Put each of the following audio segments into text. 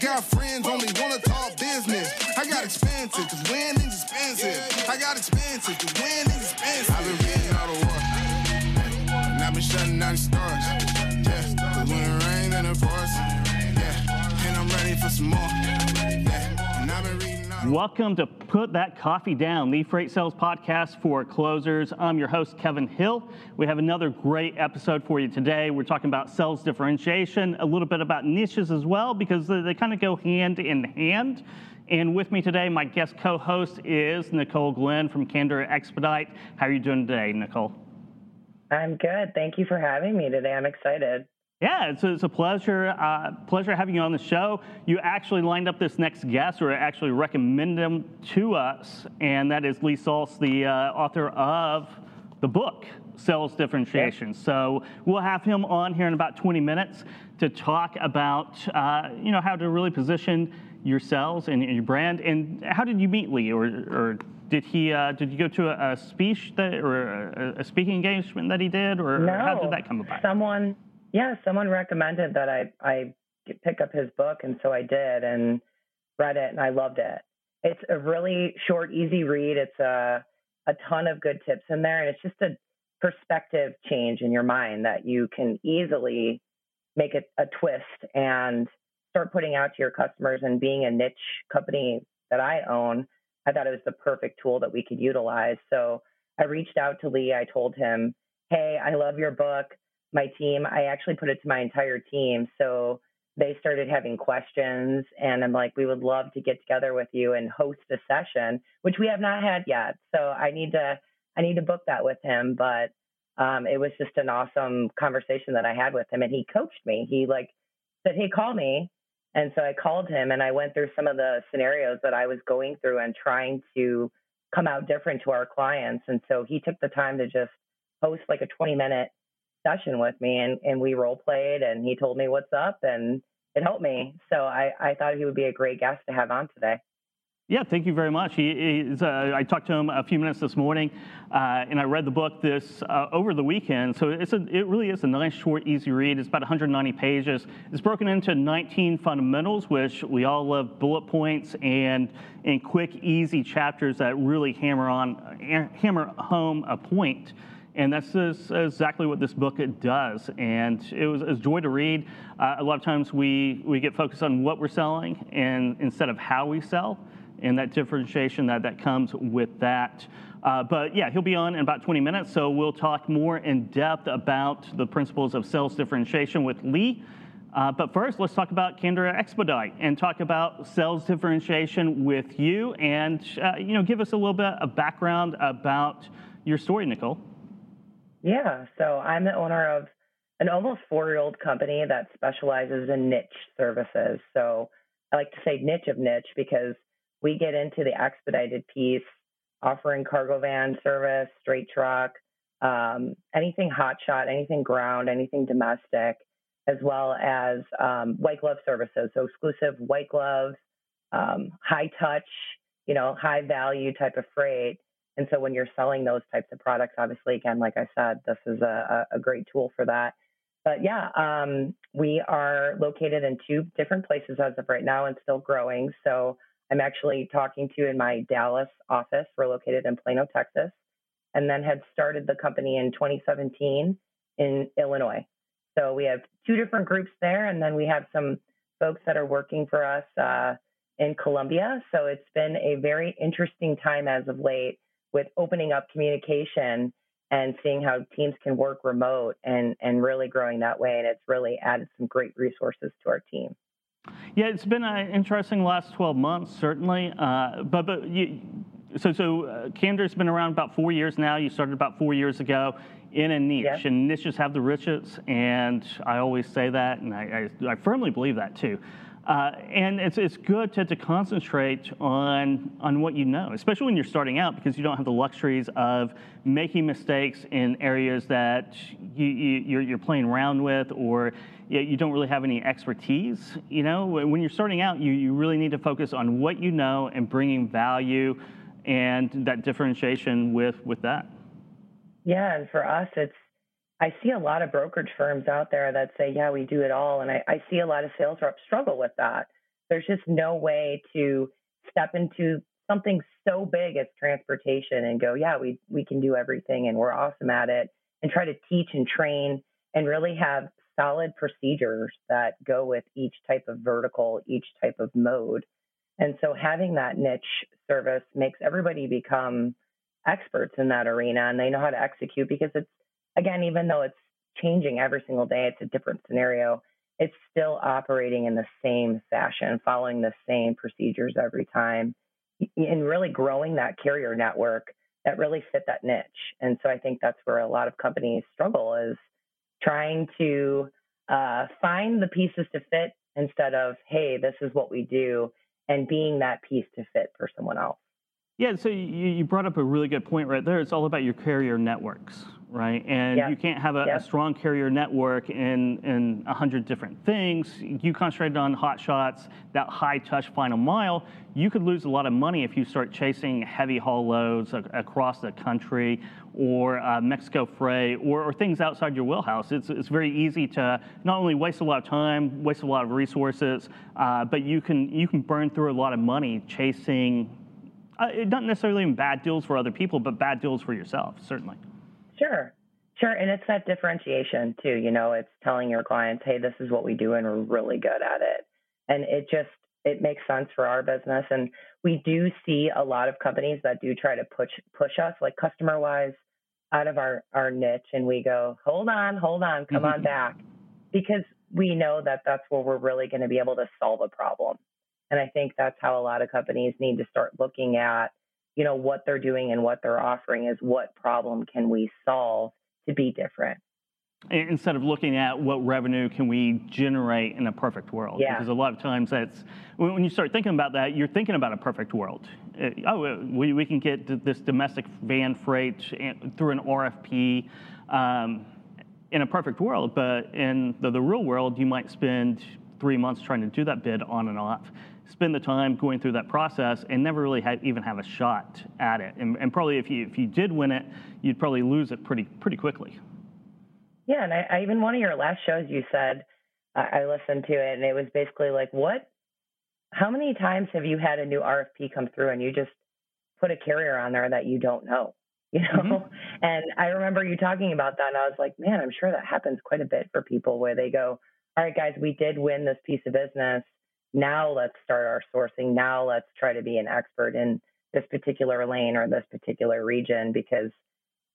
got friends, only wanna talk business. I got expensive, cause winning's expensive. I got expensive, cause winning's expensive. I've been reading all the war. And I've been shutting down the stars. Yeah, cause when it rains and it pours. Yeah, and I'm ready for some more. Yeah, and I've been reading. Welcome to Put That Coffee Down, the Freight Sales Podcast for Closers. I'm your host, Kevin Hill. We have another great episode for you today. We're talking about sales differentiation, a little bit about niches as well, because they, they kind of go hand in hand. And with me today, my guest co host is Nicole Glenn from Candor Expedite. How are you doing today, Nicole? I'm good. Thank you for having me today. I'm excited. Yeah, it's a, it's a pleasure, uh, pleasure having you on the show. You actually lined up this next guest, or actually recommended him to us, and that is Lee Salz, the uh, author of the book Sales Differentiation. So we'll have him on here in about 20 minutes to talk about, uh, you know, how to really position yourselves and, and your brand. And how did you meet Lee, or, or did he uh, did you go to a, a speech that, or a, a, speaking engagement that he did, or, no, or how did that come about? Someone yeah, someone recommended that I I pick up his book, and so I did and read it, and I loved it. It's a really short, easy read. It's a a ton of good tips in there, and it's just a perspective change in your mind that you can easily make it a twist and start putting out to your customers. And being a niche company that I own, I thought it was the perfect tool that we could utilize. So I reached out to Lee. I told him, "Hey, I love your book my team, I actually put it to my entire team. So they started having questions and I'm like, we would love to get together with you and host a session, which we have not had yet. So I need to I need to book that with him. But um, it was just an awesome conversation that I had with him and he coached me. He like said, Hey, call me. And so I called him and I went through some of the scenarios that I was going through and trying to come out different to our clients. And so he took the time to just host like a 20 minute session with me and, and we role played and he told me what's up and it helped me. So I, I thought he would be a great guest to have on today. Yeah, thank you very much. He, uh, I talked to him a few minutes this morning, uh, and I read the book this uh, over the weekend. So it's a, it really is a nice, short, easy read. It's about 190 pages. It's broken into 19 fundamentals, which we all love bullet points and and quick, easy chapters that really hammer on hammer home a point. And that's exactly what this book does. And it was, it was joy to read. Uh, a lot of times we, we get focused on what we're selling and instead of how we sell and that differentiation that, that comes with that. Uh, but yeah, he'll be on in about 20 minutes. So we'll talk more in depth about the principles of sales differentiation with Lee. Uh, but first, let's talk about Candor Expedite and talk about sales differentiation with you, and uh, you know, give us a little bit of background about your story, Nicole. Yeah. So I'm the owner of an almost four year old company that specializes in niche services. So I like to say niche of niche because we get into the expedited piece, offering cargo van service, straight truck, um, anything hot shot, anything ground, anything domestic, as well as um, white glove services. So exclusive white gloves, um, high touch, you know, high value type of freight and so when you're selling those types of products, obviously, again, like I said, this is a, a great tool for that. But yeah, um, we are located in two different places as of right now and still growing. So I'm actually talking to in my Dallas office. We're located in Plano, Texas, and then had started the company in 2017 in Illinois. So we have two different groups there, and then we have some folks that are working for us uh, in Colombia. So it's been a very interesting time as of late with opening up communication and seeing how teams can work remote and and really growing that way and it's really added some great resources to our team. Yeah it's been an interesting last 12 months certainly uh, but but you, so so uh, candor's been around about four years now. You started about four years ago in a niche yeah. and niches have the riches and i always say that and i, I, I firmly believe that too uh, and it's, it's good to, to concentrate on, on what you know, especially when you're starting out because you don't have the luxuries of making mistakes in areas that you, you, you're, you're playing around with or you don't really have any expertise. You know, when you're starting out, you, you really need to focus on what you know and bringing value and that differentiation with, with that. Yeah, and for us, it's I see a lot of brokerage firms out there that say, yeah, we do it all. And I, I see a lot of sales reps struggle with that. There's just no way to step into something so big as transportation and go, yeah, we we can do everything and we're awesome at it, and try to teach and train and really have solid procedures that go with each type of vertical, each type of mode. And so having that niche service makes everybody become experts in that arena and they know how to execute because it's again, even though it's changing every single day, it's a different scenario. It's still operating in the same fashion, following the same procedures every time, and really growing that carrier network that really fit that niche. And so I think that's where a lot of companies struggle is trying to uh, find the pieces to fit instead of, hey, this is what we do, and being that piece to fit for someone else. Yeah, so you, you brought up a really good point right there. It's all about your carrier networks, right? And yep. you can't have a, yep. a, strong carrier network in in a hundred different things. You concentrate on hot shots, that high touch final mile. You could lose a lot of money if you start chasing heavy haul loads across the country, or uh, Mexico freight, or, or, things outside your wheelhouse. It's it's very easy to not only waste a lot of time, waste a lot of resources, uh, but you can you can burn through a lot of money chasing not necessarily even bad deals for other people, but bad deals for yourself, certainly. Sure. Sure. And it's that differentiation too. You know, it's telling your clients, hey, this is what we do and we're really good at it. And it just, it makes sense for our business. And we do see a lot of companies that do try to push push us, like customer wise, out of our, our niche. And we go, hold on, hold on, come on back. Because we know that that's where we're really going to be able to solve a problem. And I think that's how a lot of companies need to start looking at, you know, what they're doing and what they're offering is what problem can we solve to be different. Instead of looking at what revenue can we generate in a perfect world, yeah. because a lot of times that's when you start thinking about that, you're thinking about a perfect world. Uh, oh, we, we can get this domestic van freight through an RFP um, in a perfect world, but in the, the real world, you might spend three months trying to do that bid on and off spend the time going through that process and never really have, even have a shot at it. And, and, probably if you if you did win it, you'd probably lose it pretty pretty quickly. Yeah, and I, I even one of your last shows you said uh, I listened to it and it was basically like what how many times have you had a new RFP come through and you just put a carrier on there that you don't know? You know? Mm-hmm. And I remember you talking about that and I was like, man, I'm sure that happens quite a bit for people where they go, All right, guys, we did win this piece of business now let's start our sourcing. Now let's try to be an expert in this particular lane or this particular region because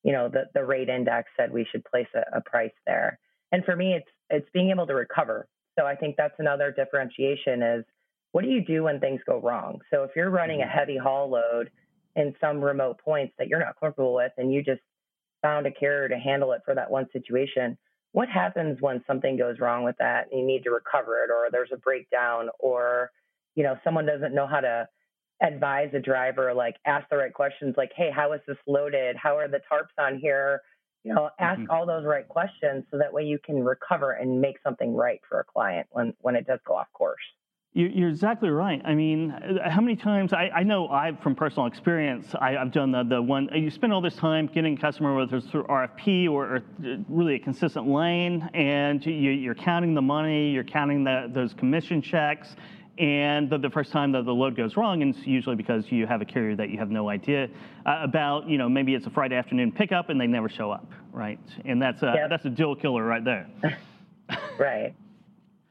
you know the, the rate index said we should place a, a price there. And for me, it's it's being able to recover. So I think that's another differentiation is what do you do when things go wrong? So if you're running a mm-hmm. heavy haul load in some remote points that you're not comfortable with and you just found a carrier to handle it for that one situation, what happens when something goes wrong with that and you need to recover it or there's a breakdown or you know someone doesn't know how to advise a driver like ask the right questions like hey how is this loaded? How are the tarps on here? You know ask mm-hmm. all those right questions so that way you can recover and make something right for a client when when it does go off course you're exactly right. I mean, how many times I, I know I've from personal experience. I, have done the the one you spend all this time getting a customer whether it's through RFP or, or really a consistent lane, and you, are counting the money, you're counting the, those commission checks, and the, the, first time that the load goes wrong, and it's usually because you have a carrier that you have no idea uh, about. You know, maybe it's a Friday afternoon pickup and they never show up, right? And that's a, yep. that's a deal killer right there. right.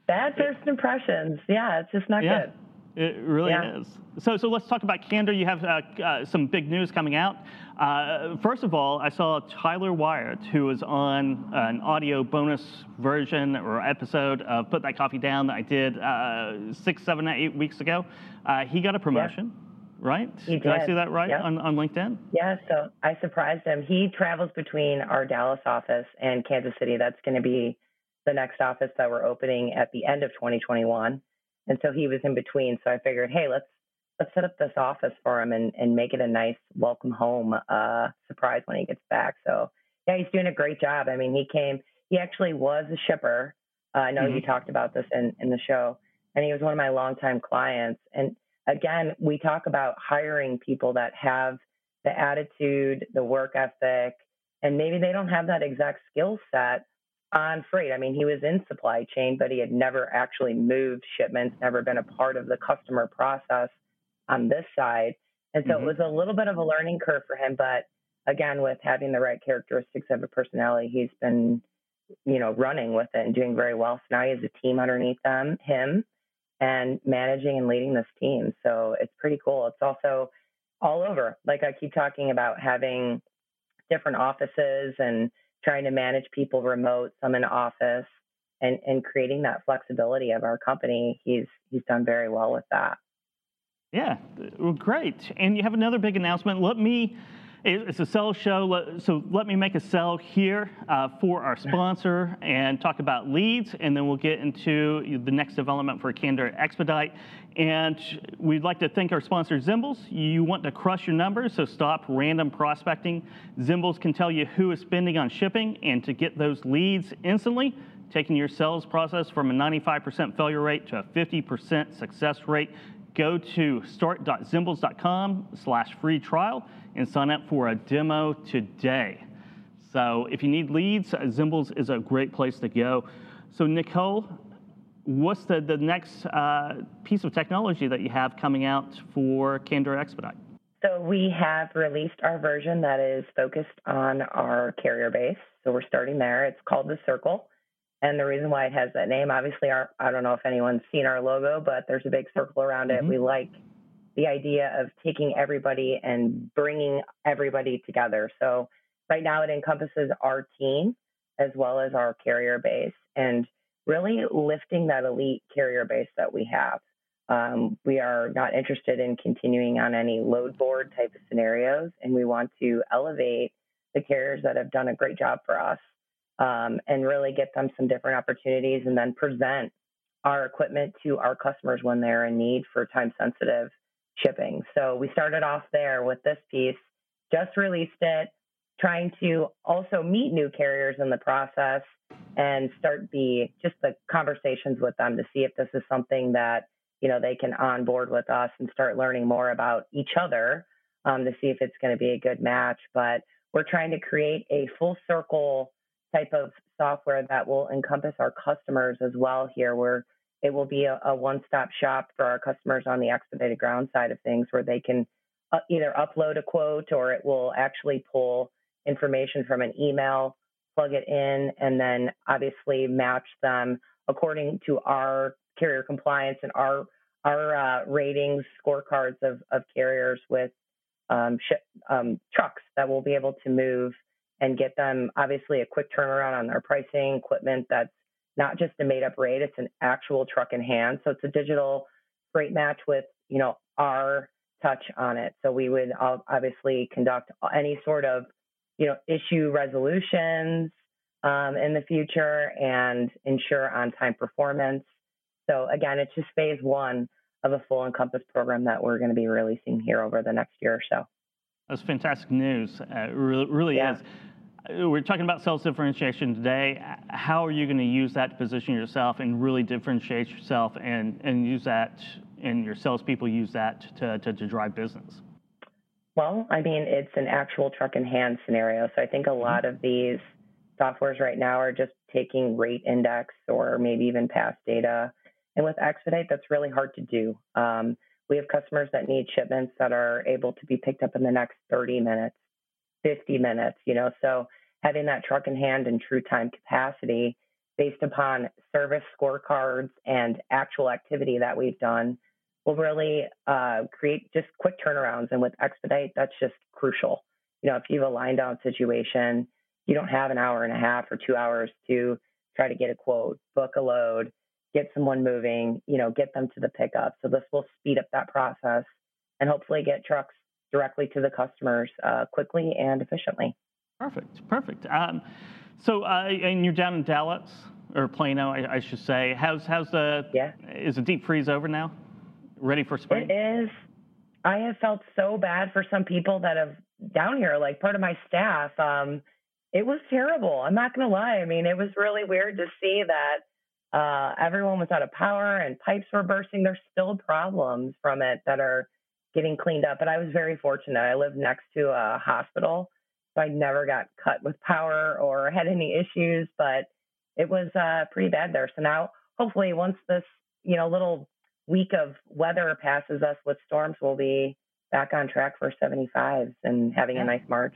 Bad first impressions. Yeah, it's just not yeah, good. It really yeah. is. So, so let's talk about Candor. You have uh, uh, some big news coming out. Uh, first of all, I saw Tyler Wyatt, who was on an audio bonus version or episode of Put That Coffee Down that I did uh, six, seven, eight weeks ago. Uh, he got a promotion. Yeah. Right? He did. did I see that right on, on LinkedIn? Yeah, so I surprised him. He travels between our Dallas office and Kansas City. That's going to be the next office that we're opening at the end of 2021. And so he was in between. So I figured, hey, let's let's set up this office for him and, and make it a nice welcome home uh, surprise when he gets back. So yeah, he's doing a great job. I mean, he came. He actually was a shipper. Uh, I know mm-hmm. you talked about this in in the show, and he was one of my longtime clients. And again, we talk about hiring people that have the attitude, the work ethic, and maybe they don't have that exact skill set, on freight. I mean, he was in supply chain, but he had never actually moved shipments, never been a part of the customer process on this side. And so mm-hmm. it was a little bit of a learning curve for him. But again, with having the right characteristics of a personality, he's been, you know, running with it and doing very well. So now he has a team underneath them, him, and managing and leading this team. So it's pretty cool. It's also all over. Like I keep talking about having different offices and trying to manage people remote, some in office, and and creating that flexibility of our company. He's he's done very well with that. Yeah, well, great. And you have another big announcement. Let me it's a sell show, so let me make a sell here uh, for our sponsor and talk about leads, and then we'll get into the next development for Candor Expedite. And we'd like to thank our sponsor, Zimbles. You want to crush your numbers, so stop random prospecting. Zimbles can tell you who is spending on shipping, and to get those leads instantly, taking your sales process from a 95% failure rate to a 50% success rate go to start.zimbles.com slash free trial and sign up for a demo today. So if you need leads, Zimbles is a great place to go. So Nicole, what's the, the next uh, piece of technology that you have coming out for Candor Expedite? So we have released our version that is focused on our carrier base. So we're starting there. It's called the Circle. And the reason why it has that name, obviously, our, I don't know if anyone's seen our logo, but there's a big circle around it. Mm-hmm. We like the idea of taking everybody and bringing everybody together. So right now it encompasses our team as well as our carrier base and really lifting that elite carrier base that we have. Um, we are not interested in continuing on any load board type of scenarios, and we want to elevate the carriers that have done a great job for us um, and really get them some different opportunities and then present our equipment to our customers when they're in need for time sensitive shipping. So we started off there with this piece, just released it, trying to also meet new carriers in the process and start the just the conversations with them to see if this is something that you know they can onboard with us and start learning more about each other um, to see if it's going to be a good match. But we're trying to create a full circle type of software that will encompass our customers as well here where it will be a, a one-stop shop for our customers on the expedited ground side of things where they can uh, either upload a quote or it will actually pull information from an email plug it in and then obviously match them according to our carrier compliance and our our uh, ratings scorecards of, of carriers with um, ship, um, trucks that will be able to move and get them obviously a quick turnaround on their pricing equipment that's not just a made up rate, it's an actual truck in hand. So it's a digital freight match with, you know, our touch on it. So we would obviously conduct any sort of, you know, issue resolutions um, in the future and ensure on time performance. So again, it's just phase one of a full Encompass program that we're going to be releasing here over the next year or so. That's fantastic news. Uh, really, really yeah. is. Uh, we're talking about sales differentiation today. How are you going to use that to position yourself and really differentiate yourself and, and use that, and your salespeople use that to, to, to drive business? Well, I mean, it's an actual truck in hand scenario. So I think a mm-hmm. lot of these softwares right now are just taking rate index or maybe even past data. And with Expedite, that's really hard to do. Um, we have customers that need shipments that are able to be picked up in the next 30 minutes, 50 minutes, you know. So having that truck in hand and true time capacity based upon service scorecards and actual activity that we've done will really uh, create just quick turnarounds. And with Expedite, that's just crucial. You know, if you have a line down situation, you don't have an hour and a half or two hours to try to get a quote, book a load, get someone moving, you know, get them to the pickup. So this will speed up that process and hopefully get trucks directly to the customers uh, quickly and efficiently. Perfect, perfect. Um, so, uh, and you're down in Dallas or Plano, I, I, should say. How's how's the? Yeah. Is the deep freeze over now? Ready for spring? It is. I have felt so bad for some people that have down here, like part of my staff. Um, it was terrible. I'm not gonna lie. I mean, it was really weird to see that uh, everyone was out of power and pipes were bursting. There's still problems from it that are getting cleaned up. But I was very fortunate. I lived next to a hospital, so I never got cut with power or had any issues. But it was uh, pretty bad there. So now, hopefully, once this you know little week of weather passes us with storms, we'll be back on track for 75s and having a nice March.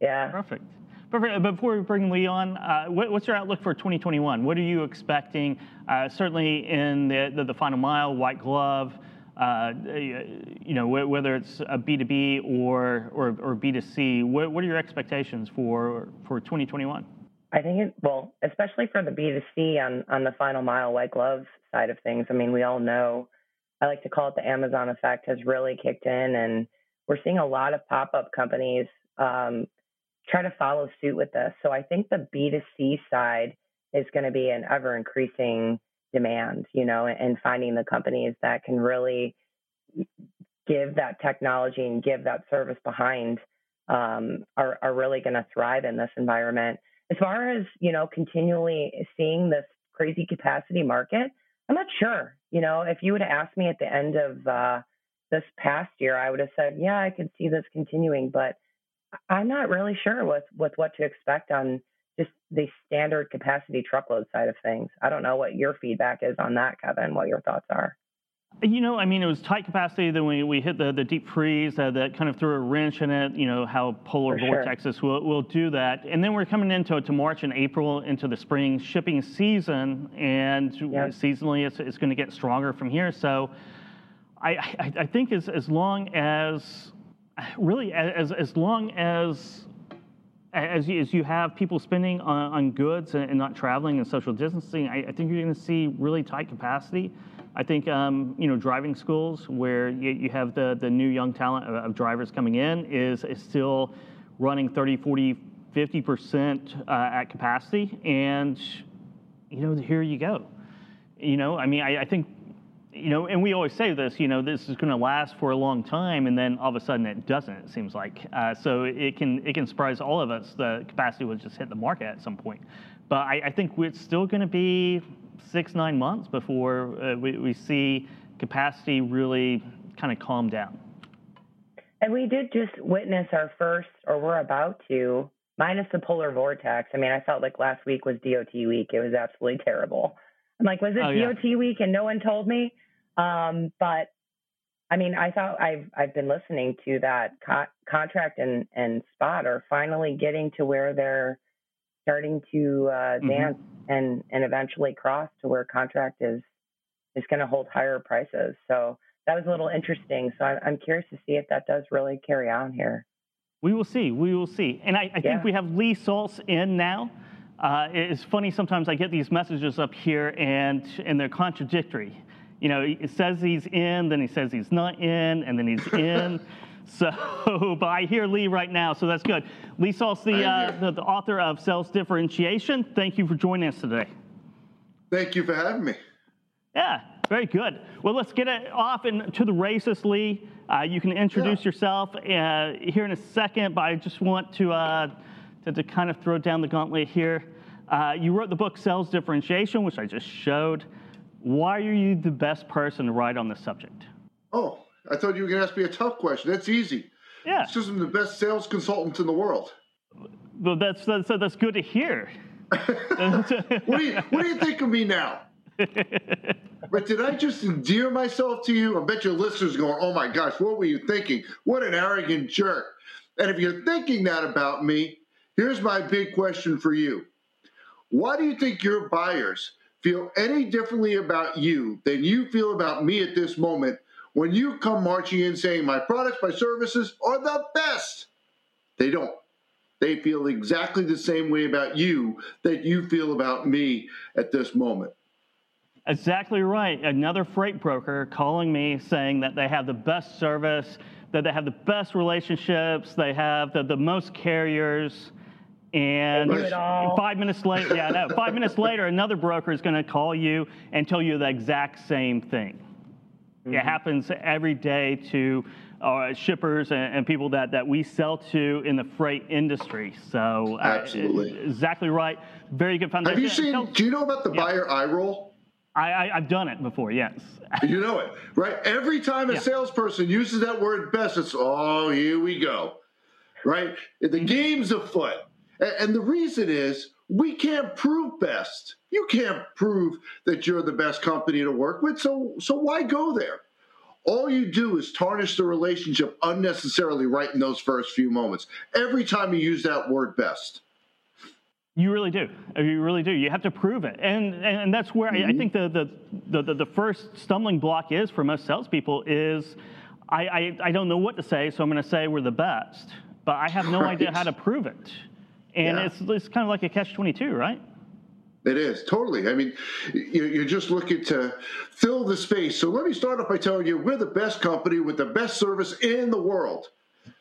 Yeah. Perfect. Perfect. Before we bring Lee on, uh, what, what's your outlook for 2021? What are you expecting? Uh, certainly in the, final mile, white glove, uh, you know, whether it's a B2B or, or, or B2C, what, what are your expectations for, for 2021? I think it well, especially for the B2C on on the final mile white glove side of things. I mean, we all know I like to call it the Amazon effect has really kicked in and we're seeing a lot of pop-up companies um, try to follow suit with this. So I think the B2C side is going to be an ever increasing demand, you know, and finding the companies that can really give that technology and give that service behind um, are, are really going to thrive in this environment. As far as, you know, continually seeing this crazy capacity market, I'm not sure. You know, if you would have asked me at the end of uh, this past year, I would have said, yeah, I could see this continuing, but I'm not really sure with, with what to expect on just the standard capacity truckload side of things. I don't know what your feedback is on that, Kevin, what your thoughts are. You know, I mean, it was tight capacity. Then we, we hit the, the deep freeze uh, that kind of threw a wrench in it. You know how polar For sure. vortexes will, will do that. And then we're coming into to March and April into the spring shipping season, and seasonally it's, it's going to get stronger from here. So I, I, I think as, as long as really as, as long as as you, as you have people spending on, on goods and, and not traveling and social distancing, I, I think you're going to see really tight capacity. I think um, you know driving schools where you, you have the, the new young talent of, of drivers coming in is, is still running 30, 40, 50 percent uh, at capacity, and you know here you go. You know, I mean, I, I think you know, and we always say this, you know, this is going to last for a long time, and then all of a sudden it doesn't. It seems like uh, so it can it can surprise all of us. The capacity will just hit the market at some point, but I, I think it's still going to be six nine months before uh, we, we see capacity really kind of calm down. And we did just witness our first, or we're about to, minus the polar vortex. I mean, I felt like last week was DOT week. It was absolutely terrible. I'm like, was it Oh, yeah. DOT week and no one told me? Um, but I mean, I thought I've I've been listening to that co- contract and and spot are finally getting to where they're starting to uh, Mhm. dance and and eventually cross to where contract is is going to hold higher prices. So that was a little interesting. So I, I'm curious to see if that does really carry on here. We will see. We will see. And I, I Yeah. think we have Lee Salz in now. Uh, it's funny sometimes I get these messages up here and and they're contradictory. You know, he says he's in, then he says he's not in, and then he's in. so, but I hear Lee right now, so that's good. Lee Salz, the, uh, the the author of Sales Differentiation. Thank you for joining us today. Thank you for having me. Yeah, very good. Well, let's get it off and to the races, Lee. Uh, you can introduce Yeah. yourself uh, here in a second, but I just want to, uh, to, to kind of throw down the gauntlet here. Uh, you wrote the book Sales Differentiation, which I just showed. Why are you the best person to write on this subject? Oh, I thought you were going to ask me a tough question. That's easy. Yeah, It's just I'm the best sales consultant in the world. well, that's, that's, that's good to hear. What do you What do you think of me now? But did I just endear myself to you? I bet your listeners are going, "Oh my gosh, what were you thinking? What an arrogant jerk!" And if you're thinking that about me, here's my big question for you: Why do you think your buyers feel any differently about you than you feel about me at this moment when you come marching in saying my products, my services are the best? They don't. They feel exactly the same way about you that you feel about me at this moment. Exactly right. Another freight broker calling me saying that they have the best service, that they have the best relationships, they have the, the most carriers. And They do it all. five minutes later, yeah, no, five minutes later, another broker is going to call you and tell you the exact same thing. It happens every day to uh, shippers and, and people that, that we sell to in the freight industry. So, uh, Absolutely. exactly right. Very good foundation. Have you seen? Tell- Do you know about the Yeah. buyer eye roll? I, I, I've done it before, yes. You know it, right? Every time a Yeah. salesperson uses that word best, it's oh, here we go, right? The game's afoot, and the reason is we can't prove best. You can't prove that you're the best company to work with. So, so why go there? All you do is tarnish the relationship unnecessarily right in those first few moments. Every time you use that word best. You really do. You really do. You have to prove it, and and that's where mm-hmm. I, I, mm-hmm. think the, the the the first stumbling block is for most salespeople is I I, I don't know what to say, so I'm going to say we're the best, but I have no right. idea how to prove it, and yeah. it's it's kind of like a catch twenty two, right? It is totally. I mean, you're just looking to fill the space. So let me start off by telling you we're the best company with the best service in the world,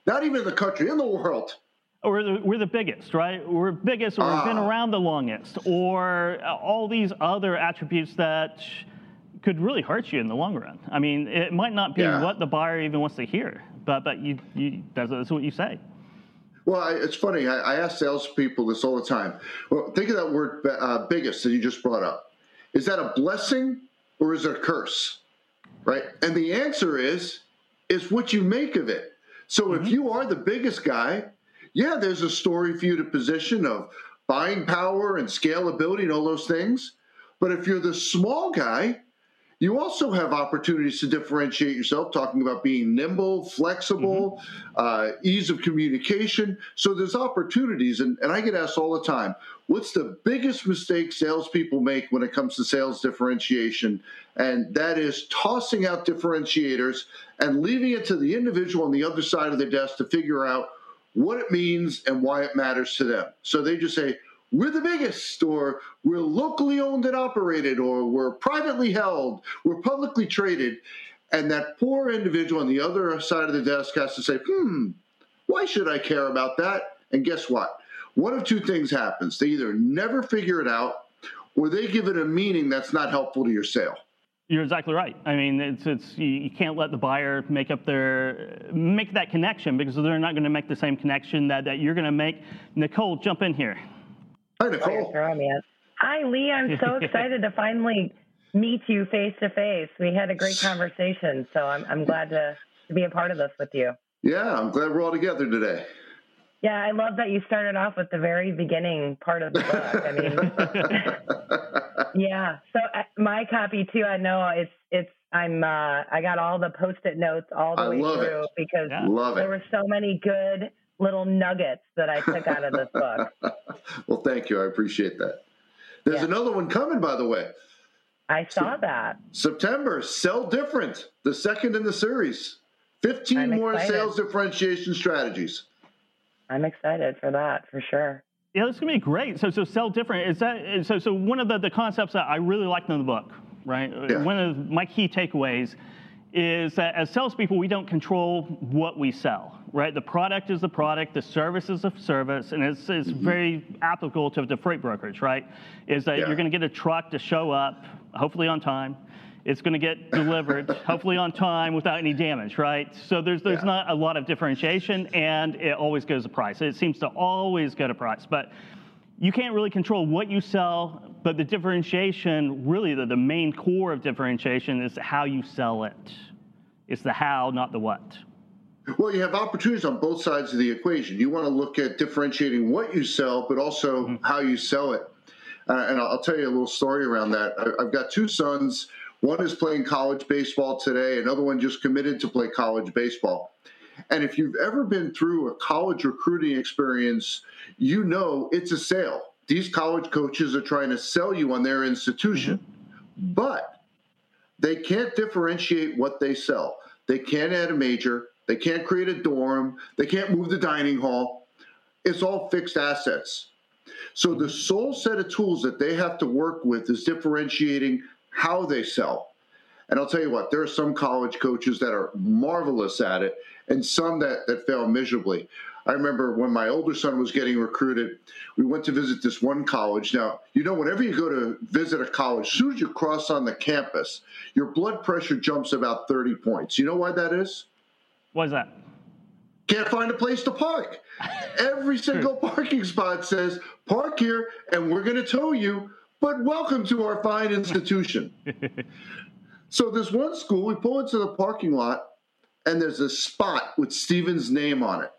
not even in the country, in the world. We're the, we're the biggest, right? We're biggest, or we've been ah. around the longest, or all these other attributes that could really hurt you in the long run. I mean, it might not be yeah. what the buyer even wants to hear, but but you, you that's, that's what you say. Well, I, it's funny. I, I, ask salespeople this all the time. Well, think of that word uh, "biggest" that you just brought up. Is that a blessing or is it a curse? Right? And the answer is, is what you make of it. So mm-hmm. if you are the biggest guy, yeah, there's a story for you to position of buying power and scalability and all those things. But if you're the small guy, you also have opportunities to differentiate yourself, talking about being nimble, flexible, mm-hmm. uh, ease of communication. So there's opportunities, and, and I get asked all the time what's the biggest mistake salespeople make when it comes to sales differentiation? And that is tossing out differentiators and leaving it to the individual on the other side of the desk to figure out what it means and why it matters to them. So they just say, we're the biggest, or we're locally owned and operated, or we're privately held, we're publicly traded. And that poor individual on the other side of the desk has to say, hmm, why should I care about that? And guess what? One of two things happens. They either never figure it out or they give it a meaning that's not helpful to your sale. You're exactly right. I mean, it's, it's you can't let the buyer make up their make that connection because they're not going to make the same connection that, that you're going to make. Nicole, jump in here. Hi, Nicole. Hi, Lee. I'm so excited to finally meet you face to face. We had a great conversation, so I'm, I'm glad to, to be a part of this with you. Yeah, I'm glad we're all together today. Yeah, I love that you started off with the very beginning part of the book. I mean, yeah. So uh, my copy too. I know it's it's. I'm. Uh, I got all the post-it notes all the I way through it. because yeah. there it. were so many good little nuggets that I took out of this book. well, thank you. I appreciate that. There's yeah. another one coming, by the way. I saw so, that. September, Sell Different, the second in the series. 15 I'm more excited. sales differentiation strategies. I'm excited for that, for sure. Yeah, this is gonna be great. So, so sell different. Is that so? So one of the, the concepts that I really liked in the book, right? Yeah. One of my key takeaways is that as salespeople, we don't control what we sell, right? The product is the product, the service is the service, and it's, it's mm-hmm. very applicable to the freight brokerage, right? Is that yeah. you're going to get a truck to show up, hopefully on time. It's going to get delivered, hopefully on time, without any damage, right? So there's there's yeah. not a lot of differentiation, and it always goes to price. It seems to always go to price, but you can't really control what you sell, but the differentiation, really the, the main core of differentiation is how you sell it. It's the how, not the what. Well, you have opportunities on both sides of the equation. You want to look at differentiating what you sell, but also mm-hmm. how you sell it. Uh, and I'll tell you a little story around that. I've got two sons. One is playing college baseball today, another one just committed to play college baseball. And if you've ever been through a college recruiting experience, you know it's a sale. These college coaches are trying to sell you on their institution, mm-hmm. but they can't differentiate what they sell. They can't add a major, they can't create a dorm, they can't move the dining hall. It's all fixed assets. So the sole set of tools that they have to work with is differentiating how they sell. And I'll tell you what, there are some college coaches that are marvelous at it and some that, that fail miserably. I remember when my older son was getting recruited, we went to visit this one college. Now, you know, whenever you go to visit a college, as soon as you cross on the campus, your blood pressure jumps about 30 points. You know why that is? Why is that? Can't find a place to park. Every single parking spot says, park here and we're going to tow you, but welcome to our fine institution. so, this one school, we pull into the parking lot and there's a spot with Steven's name on it.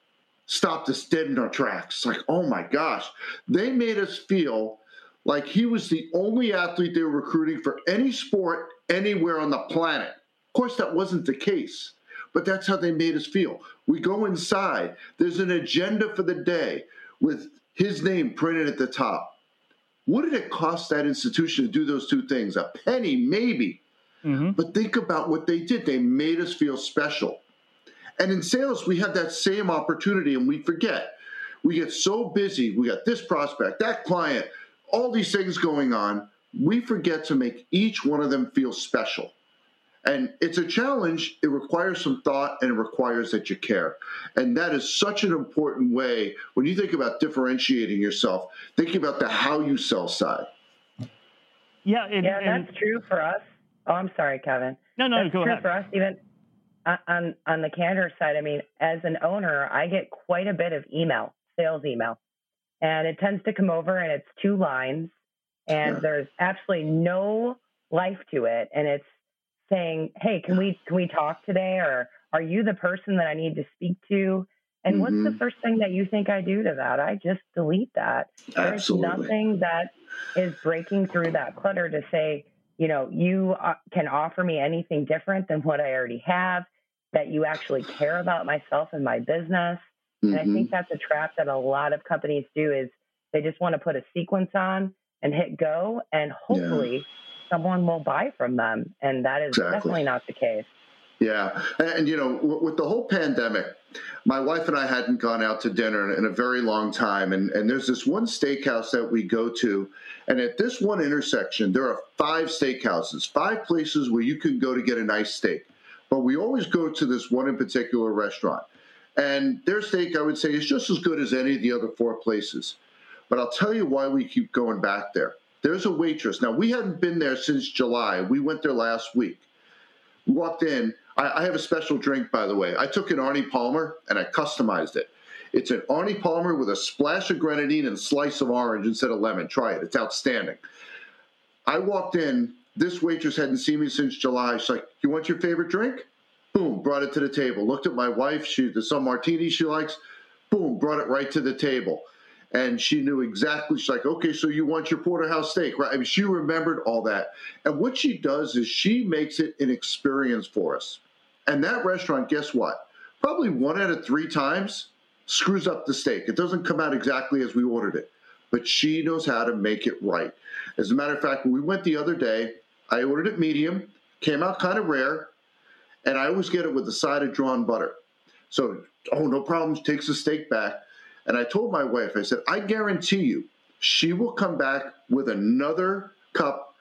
stopped us dead in our tracks. Like, oh my gosh. They made us feel like he was the only athlete they were recruiting for any sport anywhere on the planet. Of course, that wasn't the case, but that's how they made us feel. We go inside, there's an agenda for the day with his name printed at the top. What did it cost that institution to do those two things? A penny, maybe. Mm-hmm. But think about what they did. They made us feel special. And in sales, we have that same opportunity and we forget. We get so busy. We got this prospect, that client, all these things going on. We forget to make each one of them feel special. And it's a challenge. It requires some thought and it requires that you care. And that is such an important way when you think about differentiating yourself, thinking about the how you sell side. Yeah, and, yeah, that's and, true for us. Oh, I'm sorry, Kevin. No, no, that's go true ahead. For us, even on on the candor side, I mean, as an owner, I get quite a bit of email, sales email, and it tends to come over and it's two lines, and yeah. there's absolutely no life to it, and it's saying, "Hey, can we can we talk today?" or "Are you the person that I need to speak to?" And mm-hmm. what's the mm-hmm. first thing that you think I do to that? I just delete that. Absolutely. There's nothing that is breaking through that clutter to say, you know, you uh, can offer me anything different than what I already have that you actually care about myself and my business. Mm-hmm. And I think mm-hmm. that's a trap that a lot of companies do is they just want to put a sequence on and hit go and hopefully yeah. someone will buy from them. And that is exactly. definitely not the case. Yeah. And, and, you know, with the whole pandemic, my wife and I hadn't gone out to dinner in a very long time. And, and there's this one steakhouse that we go to. And at this one intersection, there are five steakhouses, five places where you can go to get a nice steak. But we always go to this one in particular restaurant. And their steak, I would say, is just as good as any of the other four places. But I'll tell you why we keep going back there. There's a waitress. Now, we hadn't been there since July. We went there last week. We walked in. I, I have a special drink, by the way. I took an Arnie Palmer and I customized it. It's an Arnie Palmer with a splash of grenadine and a slice of orange instead of lemon. Try it. It's outstanding. I walked in this waitress hadn't seen me since July. She's like, "You want your favorite drink?" Boom, brought it to the table. Looked at my wife. She there's some martini she likes. Boom, brought it right to the table. And she knew exactly. She's like, "Okay, so you want your porterhouse steak, right?" I mean, she remembered all that. And what she does is she makes it an experience for us. And that restaurant, guess what? Probably one out of three times screws up the steak. It doesn't come out exactly as we ordered it, but she knows how to make it right. As a matter of fact, when we went the other day, I ordered it medium, came out kind of rare, and I always get it with a side of drawn butter. So, oh, no problem, takes the steak back. And I told my wife, I said, I guarantee you, she will come back with another cup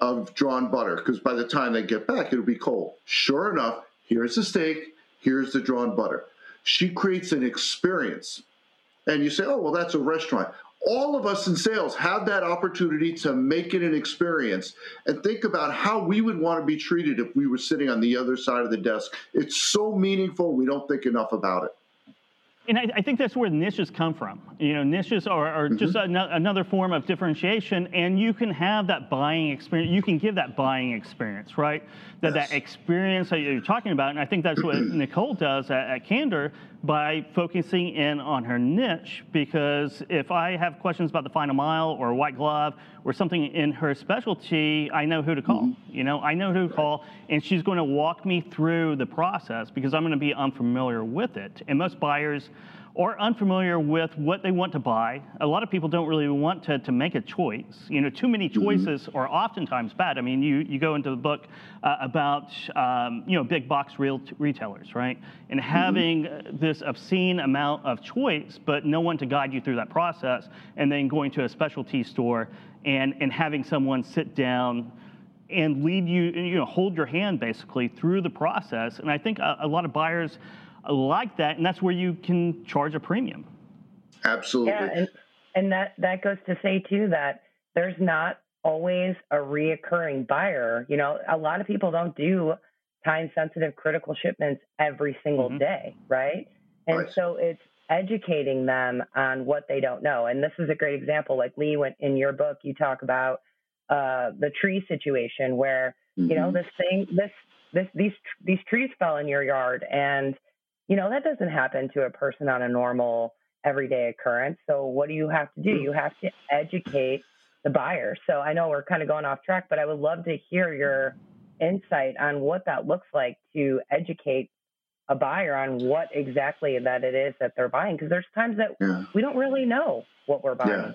of drawn butter because by the time they get back, it'll be cold. Sure enough, here's the steak, here's the drawn butter. She creates an experience. And you say, oh, well, that's a restaurant all of us in sales have that opportunity to make it an experience and think about how we would want to be treated if we were sitting on the other side of the desk. It's so meaningful, we don't think enough about it. And I, I think that's where niches come from. You know, niches are, are mm-hmm. just an- another form of differentiation, and you can have that buying experience. You can give that buying experience, right? That yes. that experience that you're talking about, and I think that's what Nicole does at, at Candor by focusing in on her niche. Because if I have questions about the final mile or white glove or something in her specialty, I know who to call. Mm-hmm. You know, I know who to call, and she's going to walk me through the process because I'm going to be unfamiliar with it. And most buyers or unfamiliar with what they want to buy. A lot of people don't really want to, to make a choice. You know, too many mm-hmm. choices mm-hmm. are oftentimes bad. I mean, you, you go into the book uh, about, um, you know, big box real retailers, right? And mm-hmm. having mm-hmm. this obscene amount of choice, but no one to guide you through that process, and then going to a specialty store and, and having someone sit down and lead you, you know, hold your hand basically through the process. And I think a, a lot of buyers like that, and that's where you can charge a premium. Absolutely. Yeah, and, and that that goes to say too that there's not always a reoccurring buyer. You know, a lot of people don't do time sensitive critical shipments every single mm-hmm. day, right? And right. so it's educating them on what they don't know. And this is a great example. Like Lee, went in your book, you talk about uh, the tree situation where mm-hmm. you know mm-hmm. this thing, this this these these trees fell in your yard, and you know, that doesn't happen to a person on a normal everyday occurrence. So what do you have to do? Mm. You have to educate the buyer. So I know we're kind of going off track, but I would love to hear your insight on what that looks like to educate a buyer on what exactly that it is that they're buying because there's times that yeah. we don't really know what we're buying. Yeah.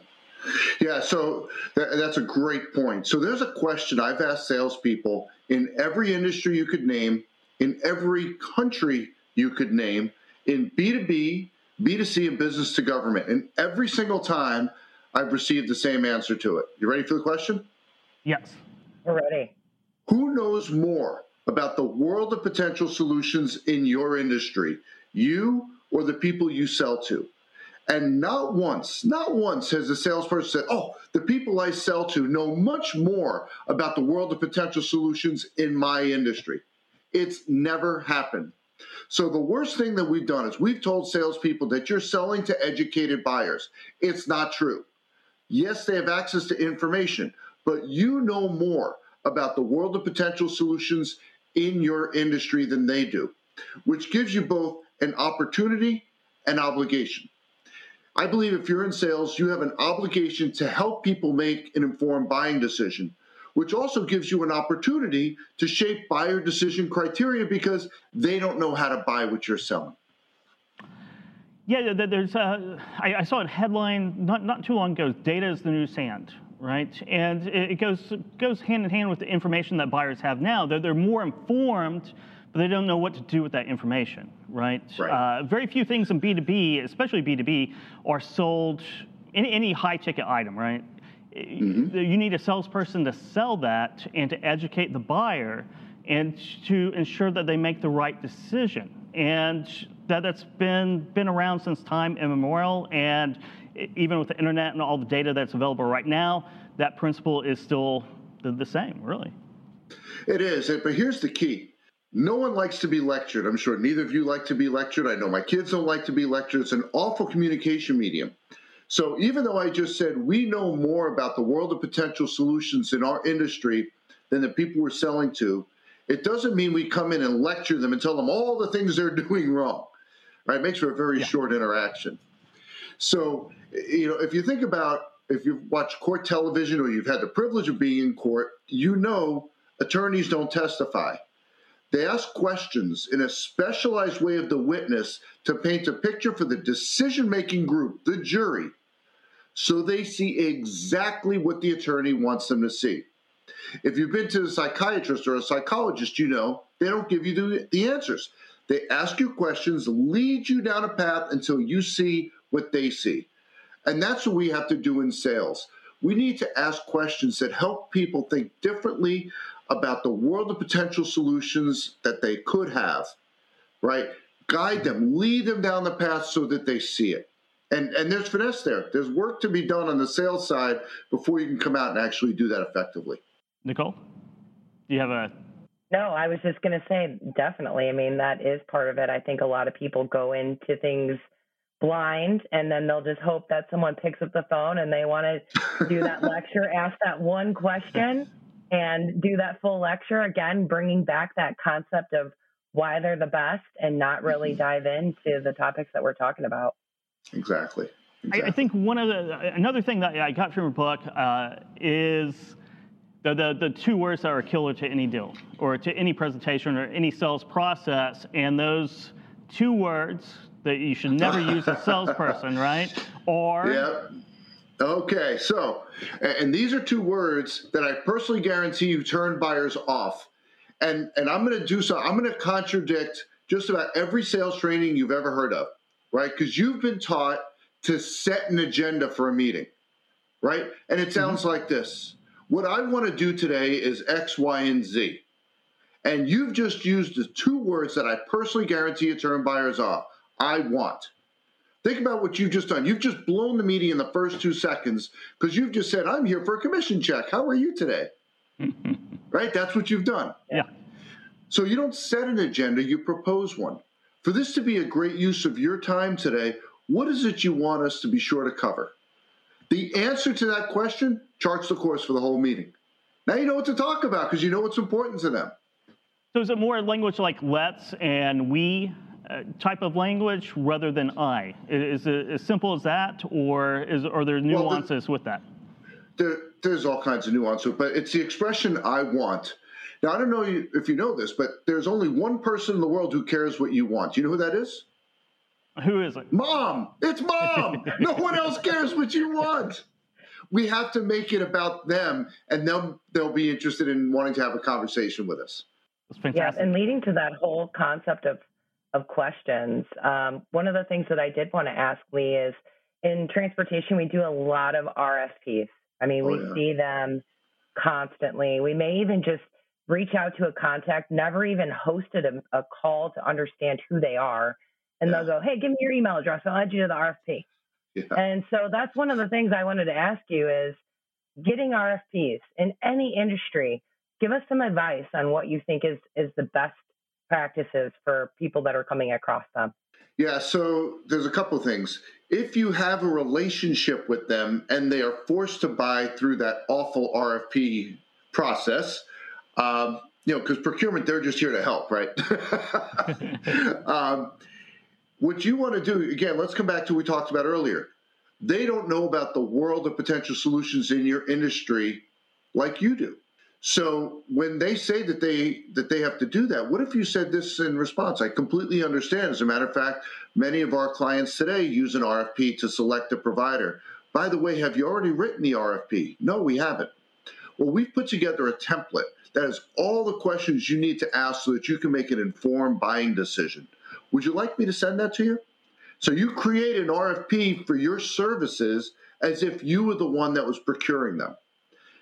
Yeah, so that, that's a great point. So there's a question I've asked salespeople in every industry you could name, in every country you could name, in B2B, B2C, and business to government. And every single time I've received the same answer to it. You ready for the question? Yes. We're ready. Who knows more about the world of potential solutions in your industry, you or the people you sell to? And not once, not once has a salesperson said, Oh, the people I sell to know much more about the world of potential solutions in my industry. It's never happened. So the worst thing that we've done is we've told salespeople that you're selling to educated buyers. It's not true. Yes, they have access to information, but you know more about the world of potential solutions in your industry than they do, which gives you both an opportunity and obligation. I believe if you're in sales, you have an obligation to help people make an informed buying decision, which also gives you an opportunity to shape buyer decision criteria because they don't know how to buy what you're selling. Yeah, there's. A, I, I saw a headline not not too long ago. Data is the new sand, right? And it goes goes hand in hand with the information that buyers have now. They're they're more informed but they don't know what to do with that information, right? right. Uh, very few things in B2B, especially B2B, are sold, any, any high ticket item, right? Mm-hmm. You need a salesperson to sell that and to educate the buyer and to ensure that they make the right decision. And that, that's been, been around since time immemorial. And even with the internet and all the data that's available right now, that principle is still the, the same, really. It is. But here's the key no one likes to be lectured. I'm sure neither of you like to be lectured. I know my kids don't like to be lectured. It's an awful communication medium. So even though I just said we know more about the world of potential solutions in our industry than the people we're selling to, it doesn't mean we come in and lecture them and tell them all the things they're doing wrong. Right? It makes for a very yeah. short interaction. So, you know, if you think about if you've watched court television or you've had the privilege of being in court, you know attorneys don't testify. They ask questions in a specialized way of the witness to paint a picture for the decision making group, the jury, so they see exactly what the attorney wants them to see. If you've been to a psychiatrist or a psychologist, you know they don't give you the, the answers. They ask you questions, lead you down a path until you see what they see. And that's what we have to do in sales. We need to ask questions that help people think differently about the world of potential solutions that they could have, right? Guide them, lead them down the path so that they see it. And, and there's finesse there. There's work to be done on the sales side before you can come out and actually do that effectively. Nicole, do you have a no, I was just going to say definitely. I mean, that is part of it. I think a lot of people go into things blind and then they'll just hope that someone picks up the phone and they want to do that lecture, ask that one question and do that full lecture again, bringing back that concept of why they're the best and not really mm-hmm. dive into the topics that we're talking about. Exactly. exactly. I, I, think one of the another thing that I got from your book uh, is the, the the two words that are a killer to any deal or to any presentation or any sales process, and those two words that you should never use as a salesperson, right? Or yep. Okay, so, and these are two words that I personally guarantee you turn buyers off. And, and I'm going to do so, I'm going to contradict just about every sales training you've ever heard of, right? Because you've been taught to set an agenda for a meeting, right? And it sounds mm-hmm. like this What I want to do today is X, Y, and Z. And you've just used the two words that I personally guarantee you turn buyers off I want. Think about what you've just done. You've just blown the meeting in the first two seconds because you've just said, I'm here for a commission check. How are you today? right? That's what you've done. Yeah. So you don't set an agenda, you propose one. For this to be a great use of your time today, what is it you want us to be sure to cover? The answer to that question charts the course for the whole meeting. Now you know what to talk about because you know what's important to them. So is it more language like let's and we uh, type of language rather than I? Is it as simple as that, or is are there nuances well, the, with that? There, there's all kinds of nuance, but it's the expression "I want." Now, I don't know if you know this, but there's only one person in the world who cares what you want. You know who that is? Who is it? Mom. It's mom. no one else cares what you want. We have to make it about them, and then they'll be interested in wanting to have a conversation with us. Yeah, and leading to that whole concept of of questions, um, one of the things that I did want to ask Lee is in transportation, we do a lot of RFPs. I mean, oh, we yeah. see them constantly. We may even just reach out to a contact, never even hosted a, a call to understand who they are. And yeah. they'll go, hey, give me your email address. I'll add you to the RFP. Yeah. And so that's one of the things I wanted to ask you is getting RFPs in any industry. Give us some advice on what you think is is the best practices for people that are coming across them. Yeah, so there's a couple things. If you have a relationship with them and they are forced to buy through that awful RFP process, um, you know, because procurement, they're just here to help, right? um, what you want to do, again, let's come back to what we talked about earlier. They don't know about the world of potential solutions in your industry like you do. So when they say that they that they have to do that, what if you said this in response? I completely understand. As a matter of fact, many of our clients today use an RFP to select a provider. By the way, have you already written the RFP? No, we haven't. Well, we've put together a template that is all the questions you need to ask so that you can make an informed buying decision. Would you like me to send that to you? So you create an RFP for your services as if you were the one that was procuring them.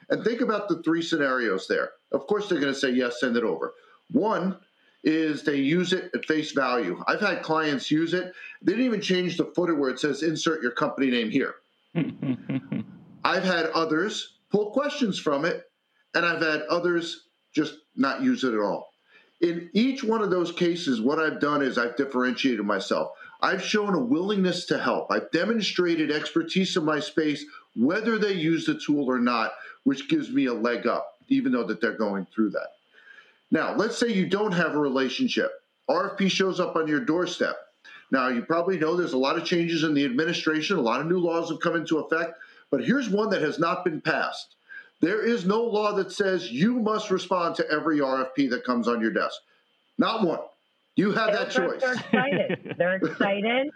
And think about the three scenarios there. Of course, they're going to say, yes, send it over. One is they use it at face value. I've had clients use it. They didn't even change the footer where it says insert your company name here. I've had others pull questions from it and I've had others just not use it at all. In each one of those cases, what I've done is I've differentiated myself. I've shown a willingness to help. I've demonstrated expertise in my space, whether they use the tool or not, which gives me a leg up, even though that they're going through that. Now, let's say you don't have a relationship. RFP shows up on your doorstep. Now, you probably know there's a lot of changes in the administration, a lot of new laws have come into effect, but here's one that has not been passed. There is no law that says you must respond to every RFP that comes on your desk. Not one. You have that choice. They're excited. they're excited.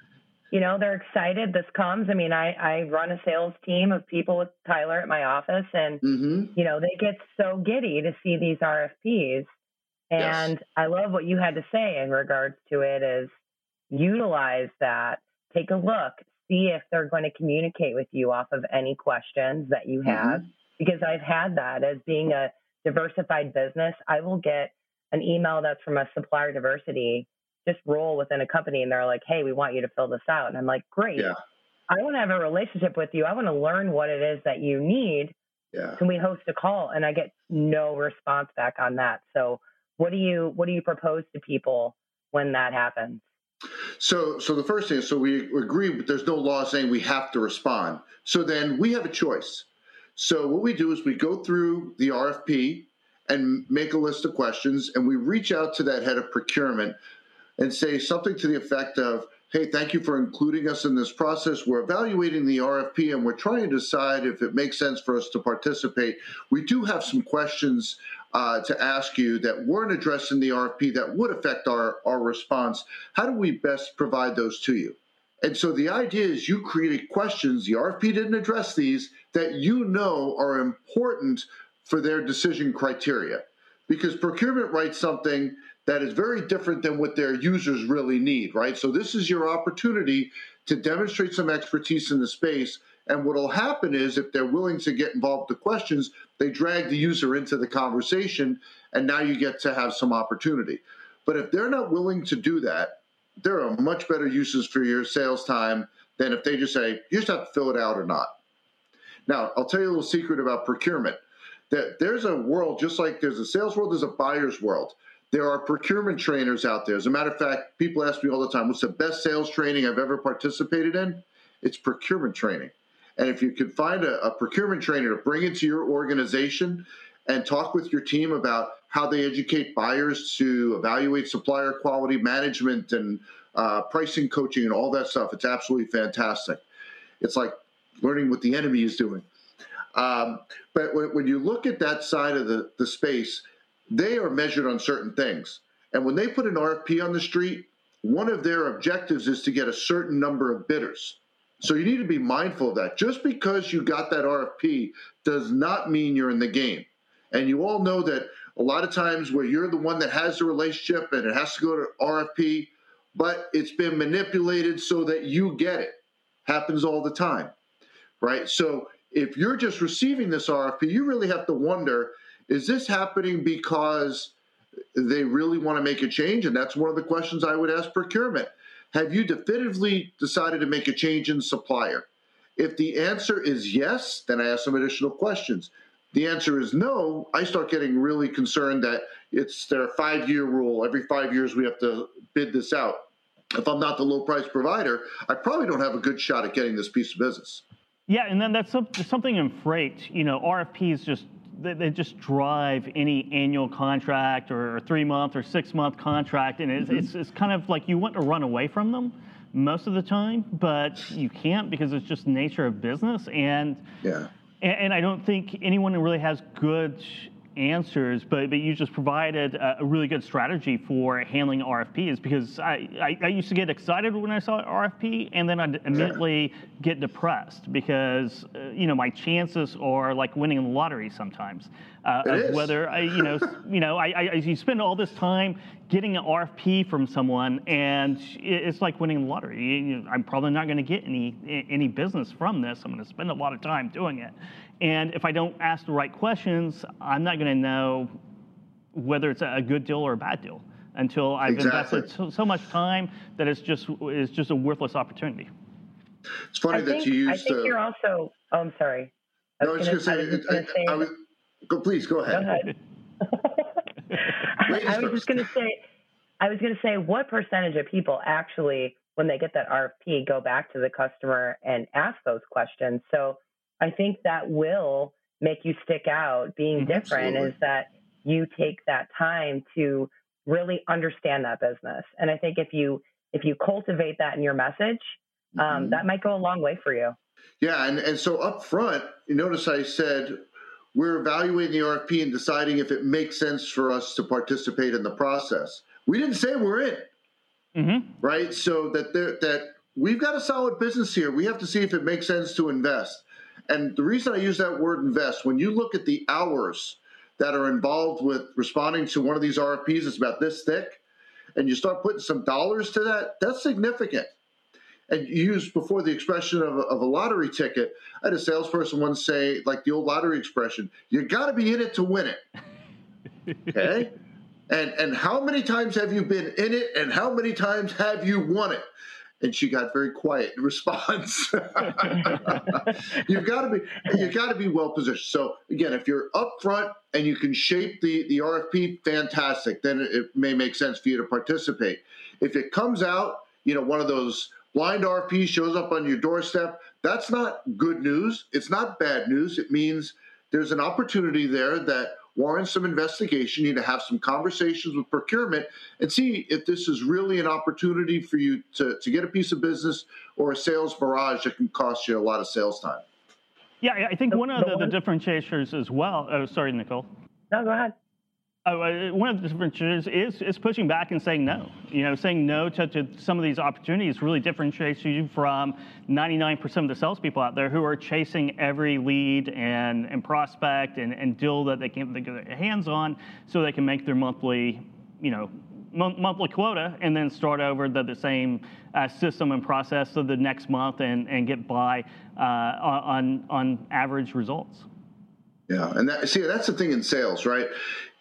You know, they're excited. This comes. I mean, I, I run a sales team of people with Tyler at my office, and, mm-hmm. you know, they get so giddy to see these RFPs. And yes. I love what you had to say in regards to it is utilize that, take a look, see if they're going to communicate with you off of any questions that you have. Mm-hmm because I've had that as being a diversified business. I will get an email that's from a supplier diversity just role within a company and they're like, hey, we want you to fill this out. And I'm like, great. Yeah. I want to have a relationship with you. I want to learn what it is that you need. Yeah. Can we host a call? And I get no response back on that. So what do you what do you propose to people when that happens? So, so the first thing is, so we agree, but there's no law saying we have to respond. So then we have a choice. So what we do is we go through the RFP and make a list of questions, and we reach out to that head of procurement and say something to the effect of, hey, thank you for including us in this process. We're evaluating the RFP and we're trying to decide if it makes sense for us to participate. We do have some questions uh, to ask you that weren't addressed in the RFP that would affect our, our response. How do we best provide those to you? And so the idea is you create questions, the RFP didn't address these, that you know are important for their decision criteria. Because procurement writes something that is very different than what their users really need, right? So this is your opportunity to demonstrate some expertise in the space. And what will happen is if they're willing to get involved with the questions, they drag the user into the conversation, and now you get to have some opportunity. But if they're not willing to do that, there are much better uses for your sales time than if they just say, you just have to fill it out or not. Now, I'll tell you a little secret about procurement. That there's a world, just like there's a sales world, there's a buyer's world. There are procurement trainers out there. As a matter of fact, people ask me all the time, what's the best sales training I've ever participated in? It's procurement training. And if you can find a, a procurement trainer to bring into your organization and talk with your team about how they educate buyers to evaluate supplier quality management and uh, pricing coaching and all that stuff. It's absolutely fantastic. It's like learning what the enemy is doing. Um, but when, when, you look at that side of the, the space, they are measured on certain things. And when they put an RFP on the street, one of their objectives is to get a certain number of bidders. So you need to be mindful of that. Just because you got that RFP does not mean you're in the game. And you all know that a lot of times where you're the one that has the relationship and it has to go to RFP, but it's been manipulated so that you get it. Happens all the time, right? So if you're just receiving this RFP, you really have to wonder is this happening because they really want to make a change? And that's one of the questions I would ask procurement. Have you definitively decided to make a change in supplier? If the answer is yes, then I ask some additional questions. The answer is no. I start getting really concerned that it's their five year rule. Every five years, we have to bid this out. If I'm not the low price provider, I probably don't have a good shot at getting this piece of business. Yeah, and then that's something in freight. You know, RFPs just they, they just drive any annual contract or three month or six month contract, and it's, mm-hmm. it's, it's kind of like you want to run away from them most of the time, but you can't because it's just nature of business. And yeah, and, and I don't think anyone really has good answers, but, but you just provided a, a, really good strategy for handling RFPs because I, I, I, used to get excited when I saw an RFP and then I'd immediately get depressed because, uh, you know, my chances are like winning the lottery sometimes. Uh, of whether I, you know, you know, I, I, you spend all this time getting an RFP from someone, and it's like winning the lottery. You know, I'm probably not going to get any any business from this. I'm going to spend a lot of time doing it, and if I don't ask the right questions, I'm not going to know whether it's a good deal or a bad deal until I've exactly. invested so, so, much time that it's just it's just a worthless opportunity. It's funny I that think, you used. I think to, you're also. Oh, I'm sorry. I was, no, gonna, I was just going to say. I, I was, go, please go ahead. Go ahead. I was just going to say. I was going to say, what percentage of people actually, when they get that RFP, go back to the customer and ask those questions? So I think that will make you stick out. Being mm-hmm, different Absolutely. is that you take that time to really understand that business. And I think if you if you cultivate that in your message, um, mm-hmm. that might go a long way for you. Yeah, and, and so up front, you notice I said we're evaluating the RFP and deciding if it makes sense for us to participate in the process. We didn't say we're in, mm-hmm. right? So that there, that we've got a solid business here. We have to see if it makes sense to invest. And the reason I use that word invest, when you look at the hours that are involved with responding to one of these RFPs, it's about this thick, and you start putting some dollars to that, that's significant. And you used before the expression of a, of a lottery ticket. I had a salesperson once say, like the old lottery expression, you got to be in it to win it. Okay? and and how many times have you been in it and how many times have you won it? And she got very quiet in response. you've got to be you got to be well positioned. So again, if you're upfront and you can shape the the RFP, fantastic. Then it may make sense for you to participate. If it comes out, you know, one of those blind RFPs shows up on your doorstep, that's not good news. It's not bad news. It means there's an opportunity there that warrants some investigation. You need to have some conversations with procurement and see if this is really an opportunity for you to, to get a piece of business or a sales barrage that can cost you a lot of sales time. Yeah, I think one of the, the differentiators as well. Oh, sorry, Nicole. No, go ahead. Uh, one of the differences is, is pushing back and saying no. You know, saying no to, to some of these opportunities really differentiates you from 99% of the salespeople out there who are chasing every lead and, and prospect and, and deal that they can get their hands on so they can make their monthly, you know, monthly quota and then start over the, the same uh, system and process of the next month and, and get by uh, on, on average results. Yeah, and that, see that's the thing in sales, right?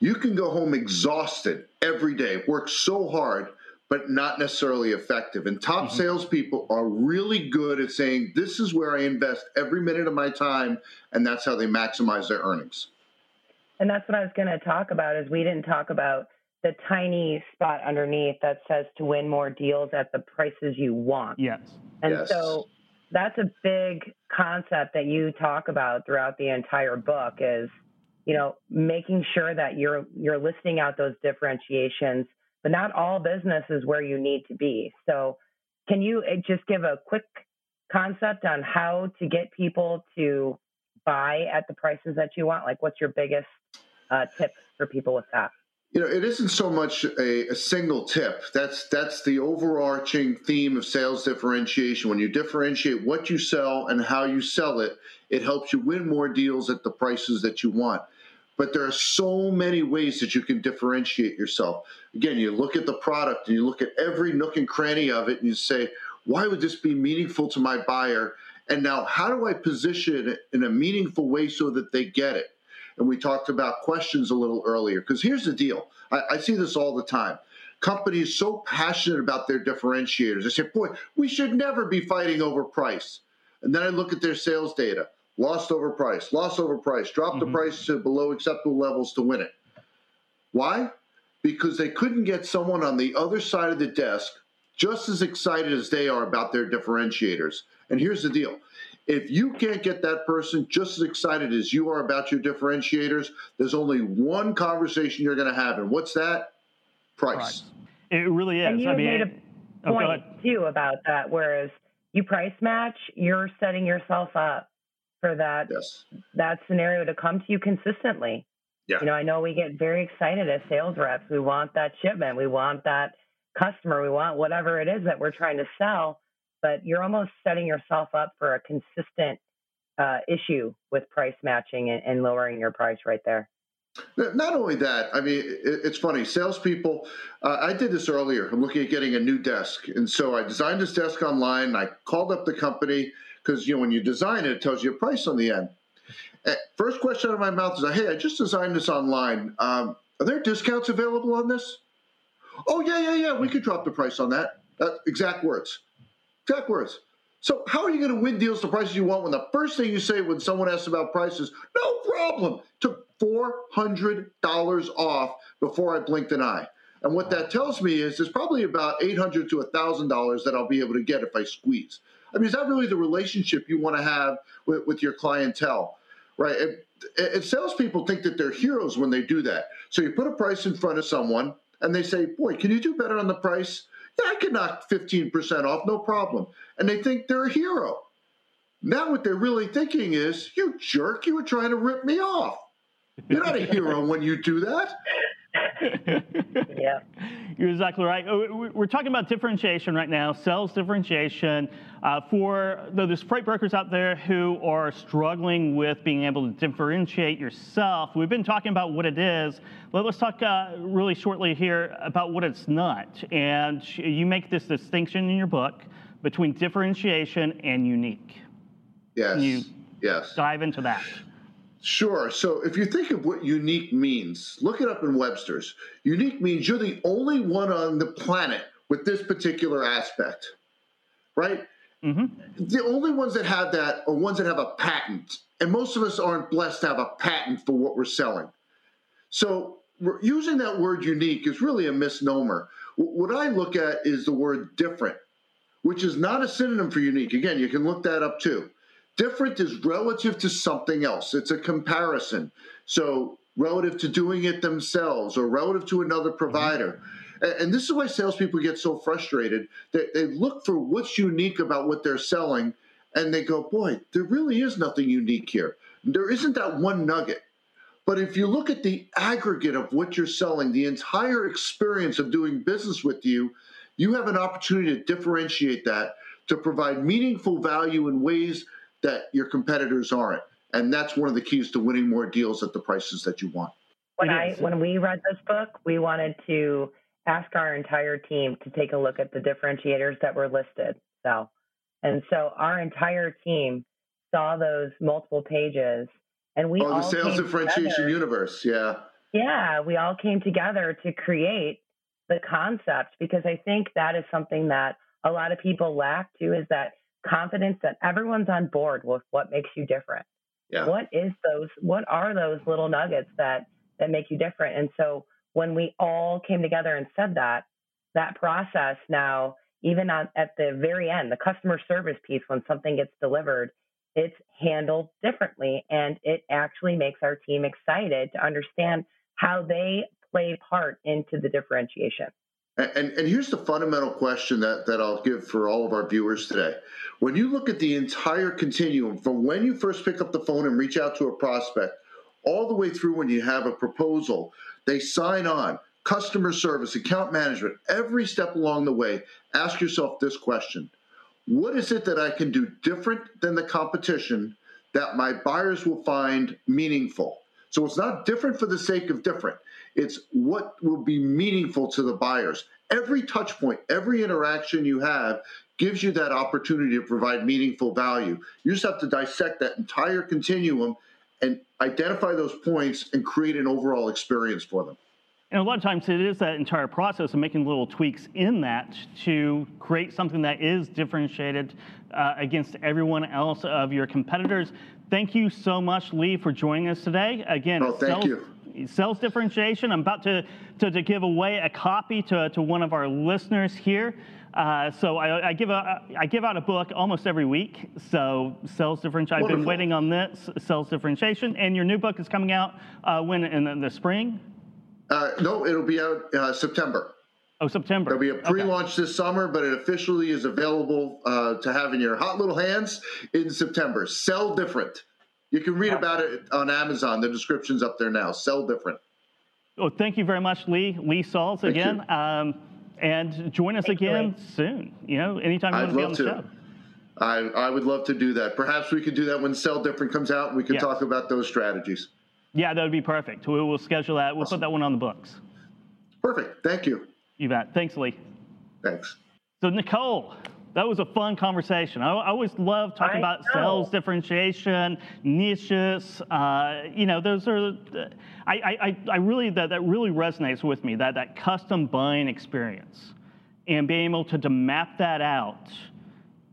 You can go home exhausted every day, work so hard, but not necessarily effective. And top mm-hmm. salespeople are really good at saying, "This is where I invest every minute of my time," and that's how they maximize their earnings. And that's what I was going to talk about. Is we didn't talk about the tiny spot underneath that says to win more deals at the prices you want. Yes. And yes. so that's a big concept that you talk about throughout the entire book is you know, making sure that you're you're listing out those differentiations, but not all business is where you need to be. So, can you eh, just give a quick concept on how to get people to buy at the prices that you want? Like, what's your biggest uh, tip for people with that? You know, it isn't so much a, a, single tip. That's that's the overarching theme of sales differentiation. When you differentiate what you sell and how you sell it, it helps you win more deals at the prices that you want. But there are so many ways that you can differentiate yourself. Again, you look at the product and you look at every nook and cranny of it and you say, why would this be meaningful to my buyer? And now, how do I position it in a meaningful way so that they get it? And we talked about questions a little earlier. Because here's the deal I, I see this all the time companies so passionate about their differentiators. I say, boy, we should never be fighting over price. And then I look at their sales data lost over price, lost over price, dropped mm-hmm. the price to below acceptable levels to win it. Why? Because they couldn't get someone on the other side of the desk just as excited as they are about their differentiators. And here's the deal if you can't get that person just as excited as you are about your differentiators, there's only one conversation you're going to have. And what's that? Price. Right. It really is. And you I mean, made a oh, point oh, too about that. Whereas you price match, you're setting yourself up for that yes. that scenario to come to you consistently. Yeah. You know, I know we get very excited as sales reps. We want that shipment. We want that customer. We want whatever it is that we're trying to sell but you're almost setting yourself up for a consistent uh, issue with price matching and, and, lowering your price right there. Not only that, I mean, it, it's funny. Salespeople, uh, I did this earlier. I'm looking at getting a new desk, and so I designed this desk online. I called up the company because you know when you design it, it tells you a price on the end. First question out of my mouth is, "Hey, I just designed this online. Um, are there discounts available on this?" Oh yeah, yeah, yeah. We could drop the price on that. Exact words. Words. So how are you going to win deals the prices you want when the first thing you say when someone asks about prices, no problem, took $400 off before I blinked an eye. And what that tells me is there's probably about $800 to $1,000 that I'll be able to get if I squeeze. I mean, is that really the relationship you want to have with, with your clientele, right? And, and salespeople think that they're heroes when they do that. So you put a price in front of someone and they say, boy, can you do better on the price? Yeah, I could knock 15% off, no problem. And they think they're a hero. Now, what they're really thinking is, you jerk, you were trying to rip me off. You're not a hero when you do that. Yeah. You're exactly right. Oh, we're talking about differentiation right now, sales differentiation. Uh, for though there's freight brokers out there who are struggling with being able to differentiate yourself. We've been talking about what it is. Let, us talk uh, really shortly here about what it's not. And you make this distinction in your book between differentiation and unique. Yes. Can you yes. dive into that? Sure. So if you think of what unique means, look it up in Webster's. Unique means you're the only one on the planet with this particular aspect, right? Mm-hmm. The only ones that have that are ones that have a patent. And most of us aren't blessed to have a patent for what we're selling. So using that word unique is really a misnomer. What I look at is the word different, which is not a synonym for unique. Again, you can look that up too. Different is relative to something else. It's a comparison. So relative to doing it themselves or relative to another mm-hmm. provider. And this is why salespeople get so frustrated. They, they look for what's unique about what they're selling, and they go, "Boy, there really is nothing unique here. There isn't that one nugget." But if you look at the aggregate of what you're selling, the entire experience of doing business with you, you have an opportunity to differentiate that to provide meaningful value in ways that your competitors aren't. And that's one of the keys to winning more deals at the prices that you want. When I when we read this book, we wanted to ask our entire team to take a look at the differentiators that were listed. So, and so our entire team saw those multiple pages, and we oh all the sales differentiation together. universe, yeah, yeah, we all came together to create the concept because I think that is something that a lot of people lack too is that confidence that everyone's on board with what makes you different. Yeah. What is those what are those little nuggets that that make you different? And so when we all came together and said that, that process now, even on, at the very end, the customer service piece when something gets delivered, it's handled differently. And it actually makes our team excited to understand how they play part into the differentiation. And, and here's the fundamental question that, that I'll give for all of our viewers today. When you look at the entire continuum from when you first pick up the phone and reach out to a prospect, all the way through when you have a proposal, they sign on, customer service, account management, every step along the way, ask yourself this question What is it that I can do different than the competition that my buyers will find meaningful? So it's not different for the sake of different. It's what will be meaningful to the buyers. Every touch point, every interaction you have gives you that opportunity to provide meaningful value. You just have to dissect that entire continuum and identify those points and create an overall experience for them. And a lot of times it is that entire process of making little tweaks in that to create something that is differentiated uh, against everyone else of your competitors. Thank you so much, Lee, for joining us today. Again, oh, thank you. Sales differentiation. I'm about to, to, to, give away a copy to, to one of our listeners here. Uh, so I, I, give a, I give out a book almost every week. So sales differentiation. I've been waiting on this sales differentiation, and your new book is coming out uh, when in the spring. Uh, no, it'll be out uh, September. Oh, September. There'll be a pre-launch okay. this summer, but it officially is available uh, to have in your hot little hands in September. Sell different. You can read about it on Amazon. The description's up there now. Sell different. Oh, thank you very much, Lee. Lee Salz again. Um, and join us again soon. You know, anytime you I'd want to be on the to. show. I, I would love to do that. Perhaps we could do that when Sell Different comes out and we can yes. talk about those strategies. Yeah, that would be perfect. We will schedule that. We'll awesome. put that one on the books. Perfect. Thank you. You bet. Thanks, Lee. Thanks. So, Nicole, that was a fun conversation. I, I always love talking I about know. sales differentiation, niches. Uh, you know, those are. I, I, I really that that really resonates with me. That that custom buying experience, and being able to, to map that out,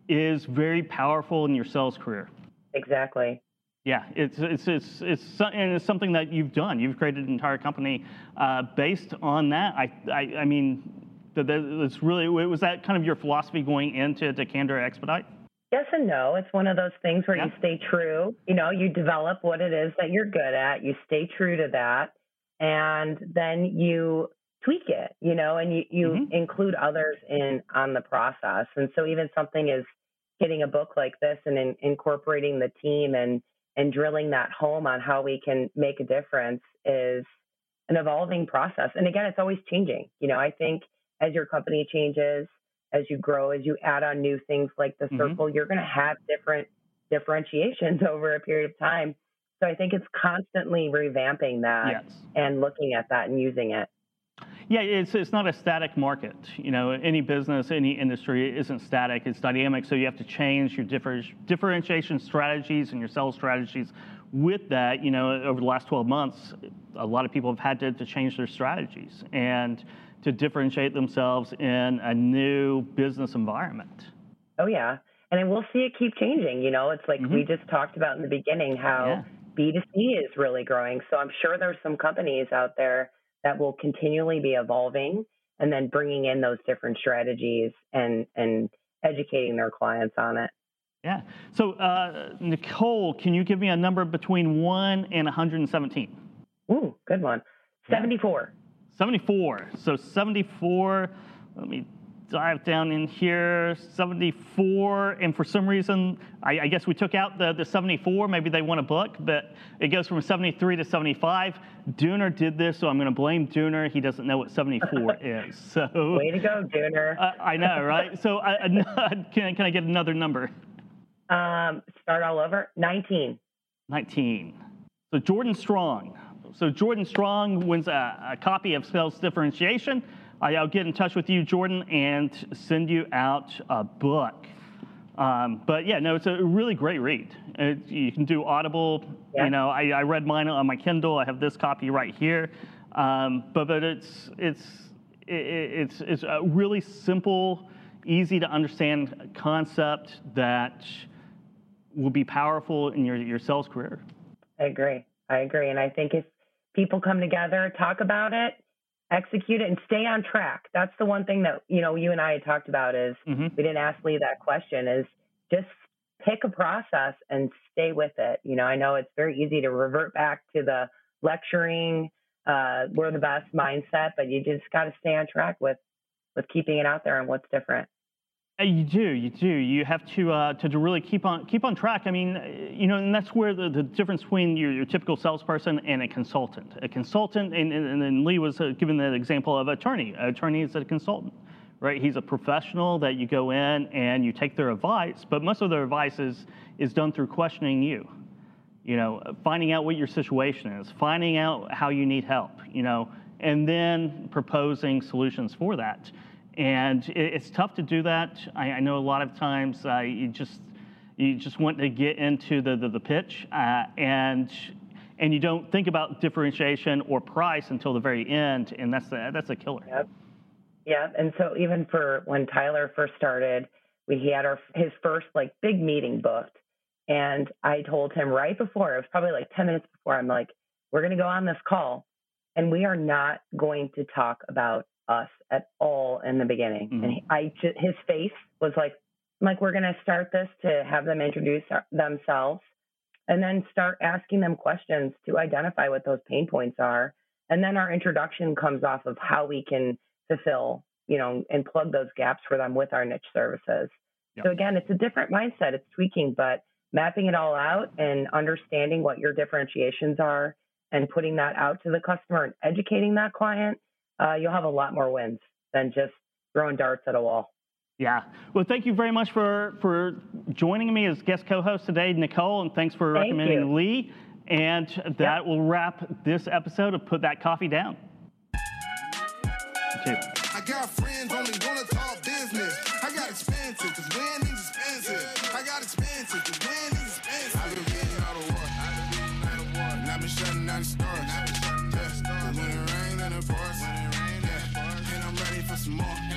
is very powerful in your sales career. Exactly. Yeah, it's it's it's it's and it's something that you've done. You've created an entire company uh, based on that. I, I I mean, that's really was that kind of your philosophy going into to Candor Expedite? Yes and no. It's one of those things where yeah. you stay true. You know, you develop what it is that you're good at. You stay true to that, and then you tweak it. You know, and you you mm-hmm. include others in on the process. And so even something is getting a book like this and in, incorporating the team and and drilling that home on how we can make a difference is an evolving process. And again, it's always changing. You know, I think as your company changes, as you grow, as you add on new things like the mm-hmm. circle, you're going to have different differentiations over a period of time. So I think it's constantly revamping that yes. and looking at that and using it. Yeah, it's, it's not a static market. You know, any business, any industry isn't static, it's dynamic. So you have to change your differ, differentiation strategies and your sales strategies with that. You know, over the last 12 months, a lot of people have had to, to change their strategies and to differentiate themselves in a new business environment. Oh, yeah. And we'll see it keep changing. You know, it's like mm-hmm. we just talked about in the beginning how yeah. B2C is really growing. So I'm sure there's some companies out there that will continually be evolving and then bringing in those different strategies and and educating their clients on it. Yeah. So, uh, Nicole, can you give me a number between 1 and 117? Ooh, good one. 74. Yeah. 74. So, 74, let me dive down in here, 74, and for some reason, I, I, guess we took out the, the 74, maybe they want a book, but it goes from 73 to 75. Dooner did this, so I'm going to blame Dooner. He doesn't know what 74 is. So Way to go, Dooner. Uh, I know, right? So uh, can, can I get another number? Um, start all over, 19. 19. So Jordan Strong. So Jordan Strong wins a, a copy of Sales Differentiation. I'll get in touch with you, Jordan, and send you out a book. Um, but yeah, no, it's a really great read. It, you can do Audible. Yeah. You know, I, I, read mine on my Kindle. I have this copy right here. Um, but but it's it's it, it's it's a really simple, easy to understand concept that will be powerful in your your sales career. I agree. I agree, and I think if people come together, talk about it, execute it and stay on track. That's the one thing that, you know, you and I had talked about is mm-hmm. we didn't ask Lee that question is just pick a process and stay with it. You know, I know it's very easy to revert back to the lecturing, uh, we're the best mindset, but you just got to stay on track with with keeping it out there and what's different. Uh, you do, you do. You have to, uh, to to really keep on keep on track. I mean, uh, you know, and that's where the, the difference between your, your typical salesperson and a consultant. A consultant, and, and, and Lee was uh, given the example of attorney. An attorney is a consultant, right? He's a professional that you go in and you take their advice, but most of their advice is is done through questioning you. You know, finding out what your situation is, finding out how you need help. You know, and then proposing solutions for that. And it's tough to do that. I, I know a lot of times uh, you just you just want to get into the the, the pitch uh, and and you don't think about differentiation or price until the very end, and that's a, that's a killer. Yep. Yeah, and so even for when Tyler first started, we he had our his first like big meeting booked, and I told him right before it was probably like ten minutes before. I'm like, we're gonna go on this call, and we are not going to talk about us at all in the beginning. Mm-hmm. And I just, his face was like, like we're going to start this to have them introduce themselves and then start asking them questions to identify what those pain points are. And then our introduction comes off of how we can fulfill, you know, and plug those gaps for them with our niche services. Yep. So again, it's a different mindset. It's tweaking, but mapping it all out and understanding what your differentiations are and putting that out to the customer and educating that client uh, you'll have a lot more wins than just throwing darts at a wall. Yeah. Well, thank you very much for for joining me as guest co-host today, Nicole, and thanks for thank recommending you. Lee. And that yep. will wrap this episode of Put That Coffee Down. I more.